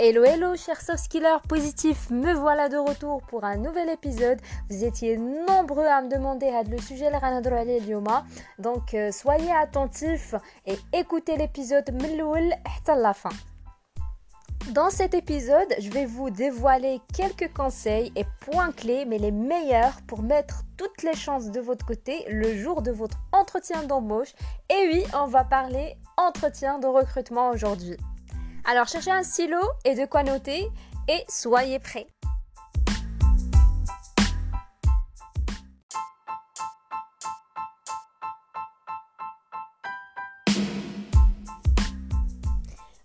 Hello hello chers soft skillers positifs, me voilà de retour pour un nouvel épisode. Vous étiez nombreux à me demander le sujet de Lyoma. Donc euh, soyez attentifs et écoutez l'épisode à la fin. Dans cet épisode, je vais vous dévoiler quelques conseils et points clés, mais les meilleurs pour mettre toutes les chances de votre côté le jour de votre entretien d'embauche. Et oui, on va parler entretien de recrutement aujourd'hui. Alors cherchez un stylo et de quoi noter et soyez prêts.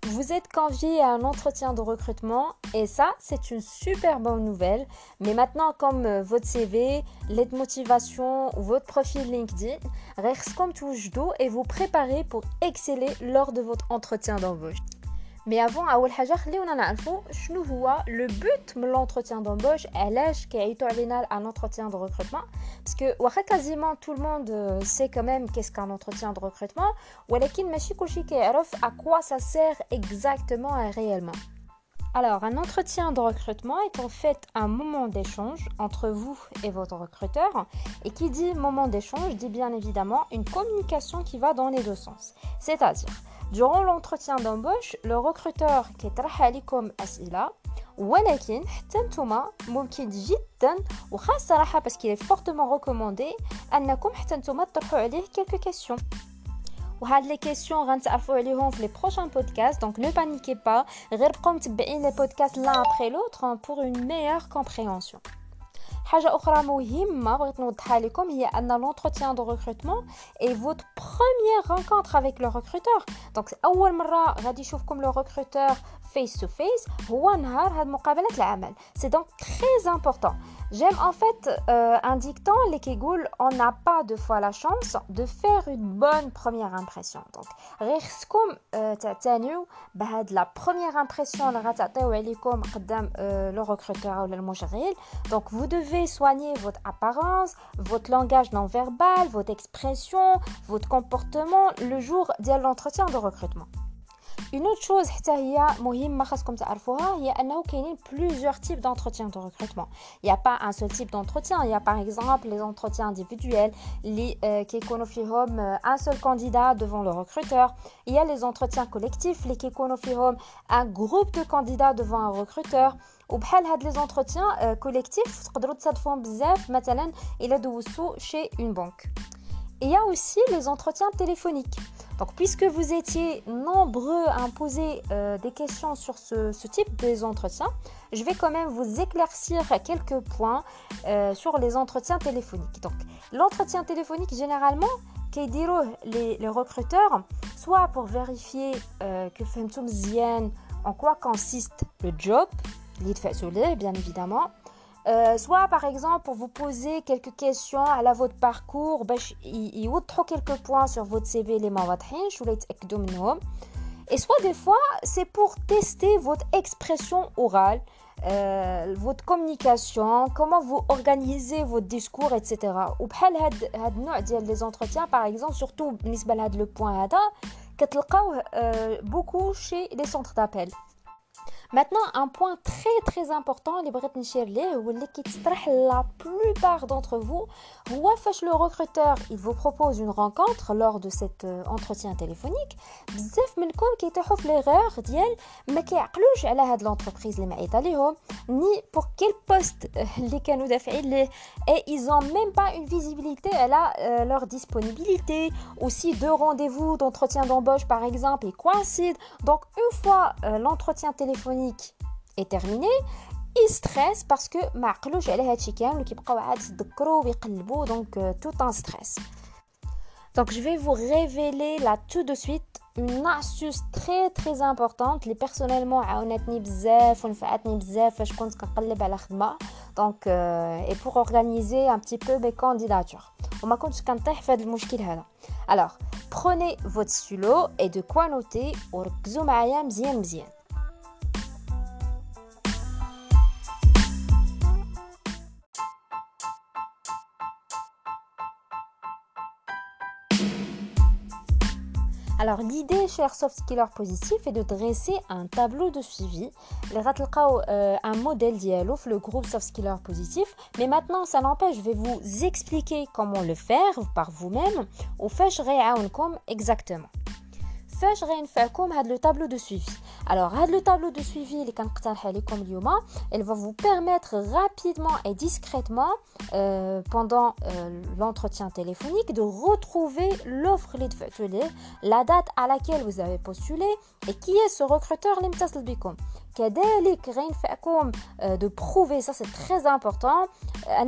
Vous êtes convié à un entretien de recrutement et ça, c'est une super bonne nouvelle. Mais maintenant, comme euh, votre CV, l'aide motivation ou votre profil LinkedIn, reste comme touche d'eau et vous préparez pour exceller lors de votre entretien d'embauche. Mais avant, اول حاجه خليونا نعرفوا شنو هو le but de l'entretien d'embauche علاش كيعيطوا علينا un entretien de recrutement parce que واخا quasiment tout le monde euh, sait quand même qu'est-ce qu'un entretien de recrutement ولكن ماشي كلشي كيعرف à quoi ça sert exactement et réellement alors, un entretien de recrutement est en fait un moment d'échange entre vous et votre recruteur. Et qui dit moment d'échange dit bien évidemment une communication qui va dans les deux sens. C'est-à-dire, Durant l'entretien d'embauche, le recruteur كيطرح عليكم أسئلة ولكن حتى نتوما ممكن جدا وخاصة صراحة parce qu'il est fortement recommandé أنكم حتى نتوما تطرحوا عليه quelques questions وهاد لي كيسيون غنتعرفوا عليهم في لي بروشان بودكاست دونك نو بانيكي با غير بقاو متبعين لي بودكاست لان ابري لوتر بور اون ميور كومبريهنسيون حاجة أخرى مهمة بغيت نوضحها لكم هي أن l'entretien de recrutement est votre première rencontre avec le recruteur donc أول مرة غادي يشوفكم le recruteur face to face هو نهار هاد مقابلة العمل c'est donc très important J'aime en fait euh, un dicton, les Kegoul, on n'a pas deux fois la chance de faire une bonne première impression. Donc, risquons euh, la première impression euh, le recruteur ou le Donc, vous devez soigner votre apparence, votre langage non verbal, votre expression, votre comportement le jour de l'entretien de recrutement. Une autre chose حتى هي مهمة خاصكم تعرفوها هي أنه كاينين plusieurs types d'entretien de recrutement. Il n'y a pas un seul type d'entretien. Il y a par exemple les entretiens individuels اللي كيكونوا فيهم un seul candidat devant le recruteur. Il y a les entretiens collectifs اللي كيكونوا فيهم un groupe de candidats devant un recruteur. وبحال هاد لي زونتروتيان كوليكتيف تقدروا تصادفوهم بزاف مثلا الا دوزتو chez une il y a aussi les entretiens téléphoniques. Donc, puisque vous étiez nombreux à poser euh, des questions sur ce, type d'entretien, je vais quand même vous éclaircir quelques points euh, sur les entretiens téléphoniques. Donc, l'entretien téléphonique, généralement, les, les recruteurs, soit pour vérifier euh, que Phantom Zien, en quoi consiste le job, bien évidemment, euh, soit par exemple pour vous poser quelques questions à la votre parcours y trop quelques points sur votre CV les et soit des fois c'est pour tester votre expression orale euh, votre communication comment vous organisez votre discours etc ou les entretiens par exemple surtout le point euh, beaucoup chez les centres d'appel Maintenant, un point très très important, les la plupart d'entre vous, le recruteur, il vous propose une rencontre lors de cet euh, entretien téléphonique. بزاف منكم كيطيحوا في l'erreur ديال ما كيعقلوش على هاد l'entreprise اللي معيطه ليهم ni pour quel poste اللي كانوا دافعين ليه et ils ont même pas une visibilité à euh, leur disponibilité aussi deux rendez-vous d'entretien d'embauche par exemple et coïncident donc une fois euh, l'entretien téléphonique est terminé il stresse parce que ما عقلوش على هادشي كامل وكيبقاو عاد يتذكروا ويقلبوا donc euh, tout un stress donc je vais vous révéler là tout de suite une astuce très très importante اللي personnellement عاونتني بزاف ونفعتني بزاف فاش كنت كنقلب على خدمه donc euh, et pour organiser un petit peu mes candidatures وما كنتش كنطيح في هذا المشكل هذا alors prenez votre stylo et de quoi noter وركزوا معايا مزيان مزيان Alors l'idée chez Airsoft Skiller Positif est de dresser un tableau de suivi. Les ratlqao euh, un modèle d'IALOF, le groupe Soft Skiller Positif. Mais maintenant, ça n'empêche, je vais vous expliquer comment le faire par vous-même ou fâche réaounkom exactement? Fâche réaounfakum le tableau de suivi? Alors, le tableau de suivi, elle va vous permettre rapidement et discrètement, euh, pendant euh, l'entretien téléphonique, de retrouver l'offre, la date à laquelle vous avez postulé et qui est ce recruteur euh, de prouver ça c'est très important. Euh,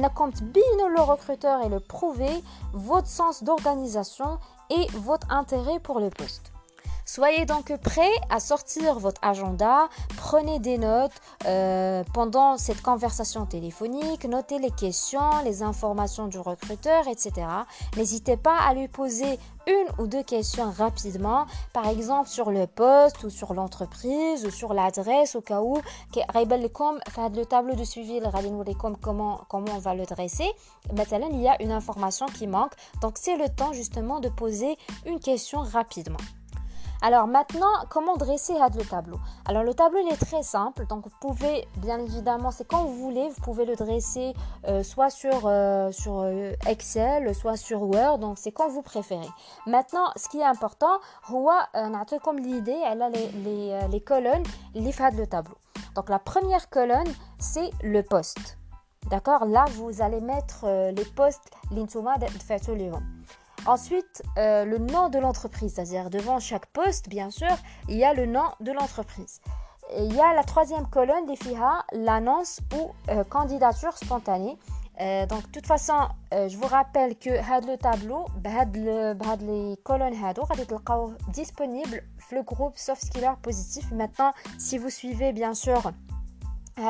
le recruteur et le prouver votre sens d'organisation et votre intérêt pour le poste. Soyez donc prêts à sortir votre agenda, prenez des notes euh, pendant cette conversation téléphonique, notez les questions, les informations du recruteur, etc. N'hésitez pas à lui poser une ou deux questions rapidement, par exemple sur le poste ou sur l'entreprise ou sur l'adresse au cas où. Le tableau de suivi comment comment on va le dresser. Maintenant il y a une information qui manque. Donc c'est le temps justement de poser une question rapidement alors maintenant, comment dresser le tableau? Alors le tableau il est très simple, donc vous pouvez, bien évidemment, c'est quand vous voulez, vous pouvez le dresser euh, soit sur, euh, sur euh, Excel, soit sur Word, donc c'est quand vous préférez. Maintenant, ce qui est important, c'est comme l'idée, elle a les, les, les colonnes, les le tableau. Donc la première colonne, c'est le poste. D'accord? Là, vous allez mettre les postes, l'intuma de Ensuite, euh, le nom de l'entreprise, c'est-à-dire devant chaque poste, bien sûr, il y a le nom de l'entreprise. Il y a la troisième colonne des FIHA, l'annonce ou euh, candidature spontanée. Euh, donc, de toute façon, je vous rappelle que le tableau, les colonnes sont disponibles dans le groupe Soft Skiller Positif. Maintenant, si vous suivez bien sûr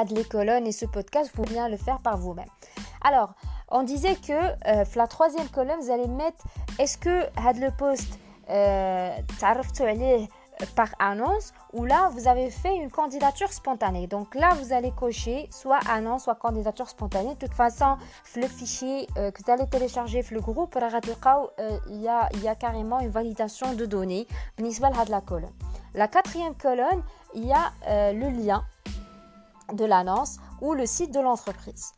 les colonnes et ce podcast, vous pouvez bien le faire par vous-même. Alors, on disait que euh, la troisième colonne, vous allez mettre est-ce que had le poste euh, par annonce ou là vous avez fait une candidature spontanée. Donc là vous allez cocher soit annonce soit candidature spontanée. De toute façon, le fichier euh, que vous allez télécharger le groupe, euh, il y, a, y a carrément une validation de données. la. La quatrième colonne, il y a le lien de l'annonce ou le site de l'entreprise.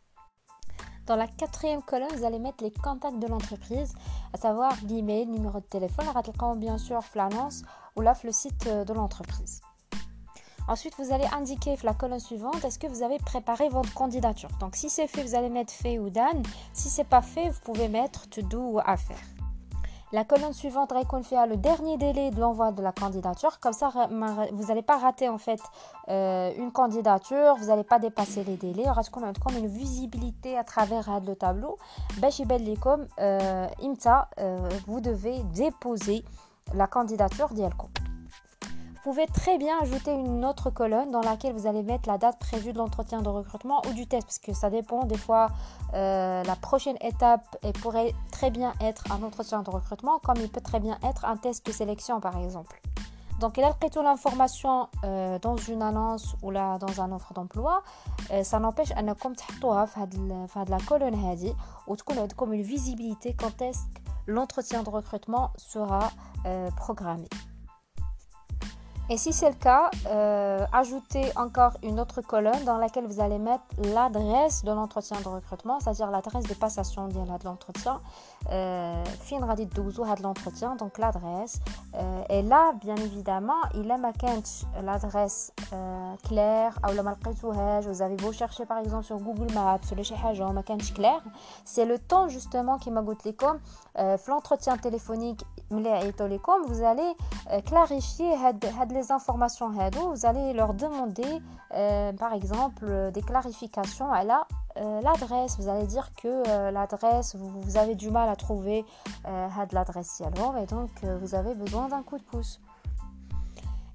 Dans la quatrième colonne, vous allez mettre les contacts de l'entreprise, à savoir l'email, numéro de téléphone, bien sûr l'annonce ou là le site euh, de l'entreprise. Ensuite, vous allez indiquer la colonne suivante, est-ce que vous avez préparé votre candidature? Donc si c'est fait, vous allez mettre fait ou done. Si c'est pas fait, vous pouvez mettre to do ou à faire. La colonne suivante réconfie le dernier délai de l'envoi de la candidature. Comme ça, vous n'allez pas rater en fait euh, une candidature, vous n'allez pas dépasser les délais. Aura comme une visibilité à travers le tableau. euh, imta, euh, vous devez déposer la candidature d'Yelcom pouvez très bien ajouter une autre colonne dans laquelle vous allez mettre la date prévue de l'entretien de recrutement ou du test, parce que ça dépend des fois. Euh, la prochaine étape elle pourrait très bien être un entretien de recrutement, comme il peut très bien être un test de sélection par exemple. Donc, il a pris toute l'information euh, dans une annonce ou là dans un offre d'emploi. Euh, ça n'empêche à ne de la colonne ou comme une visibilité quand est-ce que l'entretien de recrutement sera programmé. Et si c'est le cas, euh, ajoutez encore une autre colonne dans laquelle vous allez mettre l'adresse de l'entretien de recrutement, c'est-à-dire l'adresse de passation de l'entretien. Euh, fin de l'entretien, donc l'adresse. Euh, et là, bien évidemment, il a l'adresse euh, claire, vous avez beau chercher par exemple sur Google Maps, sur le clair. C'est le temps justement qui m'a goûté comme l'entretien téléphonique, vous allez clarifier les informations vous allez leur demander euh, par exemple des clarifications à euh, l'adresse. Vous allez dire que euh, l'adresse vous, avez du mal à trouver l'adresse et donc vous avez besoin d'un coup de pouce.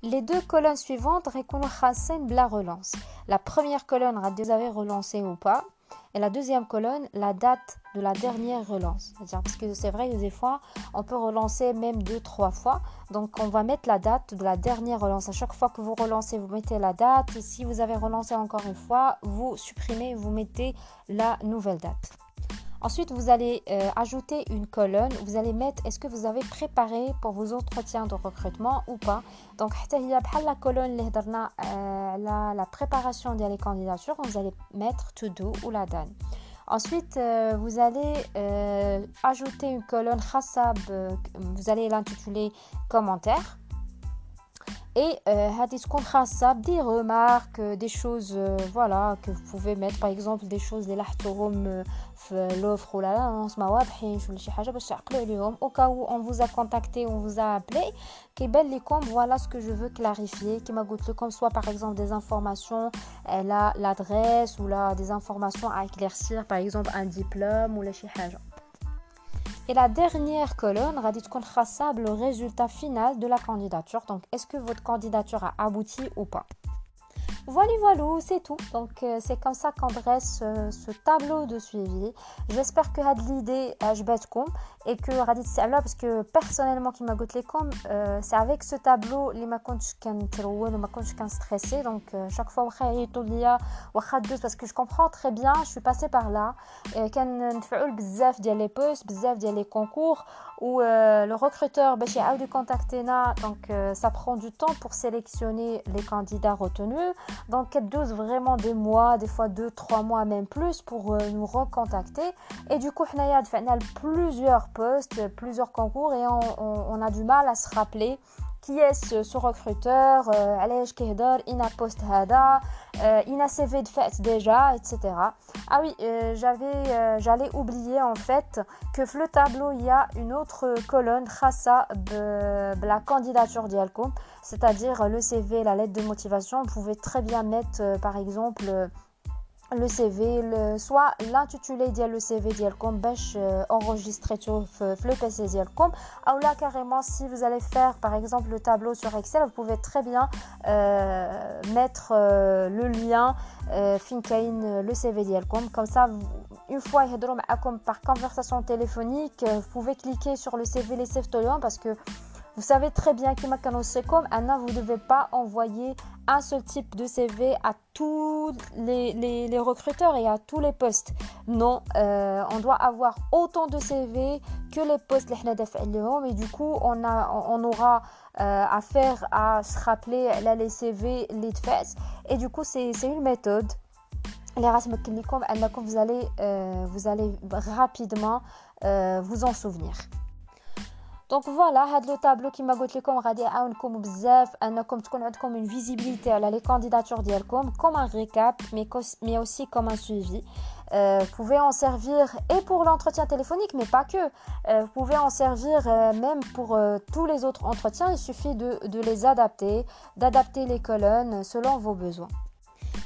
Les deux colonnes suivantes reconnaissent la relance. La première colonne vous avez relancé ou pas? Et la deuxième colonne, la date de la dernière relance. Parce que c'est vrai, des fois, on peut relancer même deux, trois fois. Donc, on va mettre la date de la dernière relance. À chaque fois que vous relancez, vous mettez la date. Si vous avez relancé encore une fois, vous supprimez, vous mettez la nouvelle date. Ensuite, vous allez euh, ajouter une colonne. Vous allez mettre est-ce que vous avez préparé pour vos entretiens de recrutement ou pas? Donc, la colonne euh, la, la préparation des candidatures, vous allez mettre to do ou la done. Ensuite, euh, vous allez ajouter une colonne khasab, vous allez l'intituler commentaire. Et euh, des remarques, euh, des choses euh, voilà, que vous pouvez mettre, par exemple des choses les l'offre ou l'annonce, au cas où on vous a contacté, on vous a appelé, voilà ce que je veux clarifier, qui m'a comme soit par exemple des informations, elle a l'adresse ou là des informations à éclaircir, par exemple un diplôme ou les et la dernière colonne, radit le résultat final de la candidature. Donc, est-ce que votre candidature a abouti ou pas? voilà, voilà, c'est tout. Donc, euh, c'est comme ça qu'on dresse euh, ce tableau de suivi. J'espère que had l'idée ajbatkom et que radit là parce que personnellement qui m'a goûté comme euh, c'est avec ce tableau les ma compte ou ma compte stressé donc chaque fois parce que je comprends très bien je suis passée par là كان نتفعل بزاف ديال لي بوست بزاف ديال لي concours où le recruteur باش يعاود contacter donc ça prend du temps pour sélectionner les candidats retenus donc, elle dose vraiment des mois, des fois deux, trois mois, même plus pour euh, nous recontacter. Et du coup, on a plusieurs postes, plusieurs concours et on, a du mal à se rappeler qui est ce, recruteur, euh, post hada, euh, il a CV de fait déjà, etc. Ah oui, j'avais, j'allais oublier en fait que le tableau il y a une autre colonne, de la candidature d'Yalcom c'est-à-dire le CV, la lettre de motivation. Vous pouvez très bien mettre, euh, par exemple, euh, le CV, le, soit l'intitulé de le CV d'Yelcom, euh, enregistré sur le PC d'Yelcom, ou là carrément si vous allez faire par exemple le tableau sur Excel, vous pouvez très bien mettre le lien Finkain, le CV d'Yelcom, comme ça une fois par conversation téléphonique, vous pouvez cliquer sur le CV les parce que vous savez très bien que comme Anna, vous ne devez pas envoyer un seul type de CV à tous les, recruteurs et à tous les postes. Non, euh, on doit avoir autant de CV que les postes et du coup on, a, on aura euh, affaire à se rappeler là, les CV, les fesses et du coup c'est une méthode vous allez, euh, vous allez rapidement vous en souvenir. Donc voilà, le tableau qui m'a dit comme غادي يعاونكم بزاف انكم تكون عندكم une visibilité على les candidatures ديالكم comme un récap mais aussi comme un suivi. Euh, vous pouvez en servir et pour l'entretien téléphonique, mais pas que. Euh, vous pouvez en servir euh, même pour tous les autres entretiens. Il suffit de, de les adapter, d'adapter les colonnes selon vos besoins.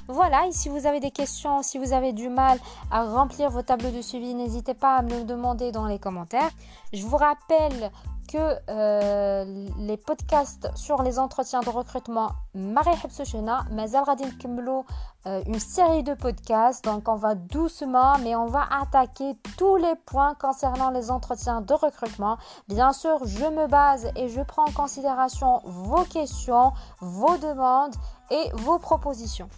Voilà, et si vous avez des questions, si vous avez du mal à remplir vos tableaux de suivi, n'hésitez pas à me le demander dans les commentaires. Je vous rappelle que euh, les podcasts sur les entretiens de recrutement Marie Hebsushena, Mazal Radin euh, une série de podcasts. Donc on va doucement, mais on va attaquer tous les points concernant les entretiens de recrutement. Bien sûr, je me base et je prends en considération vos questions, vos demandes et vos propositions.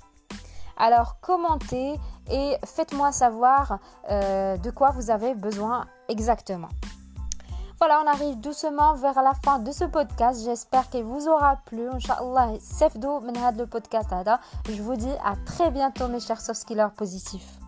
Alors commentez et faites-moi savoir euh, de quoi vous avez besoin exactement. Voilà, on arrive doucement vers la fin de ce podcast. J'espère qu'il vous aura plu. Inch'Allah, c'est le podcast. Je vous dis à très bientôt mes chers soft skillers positifs.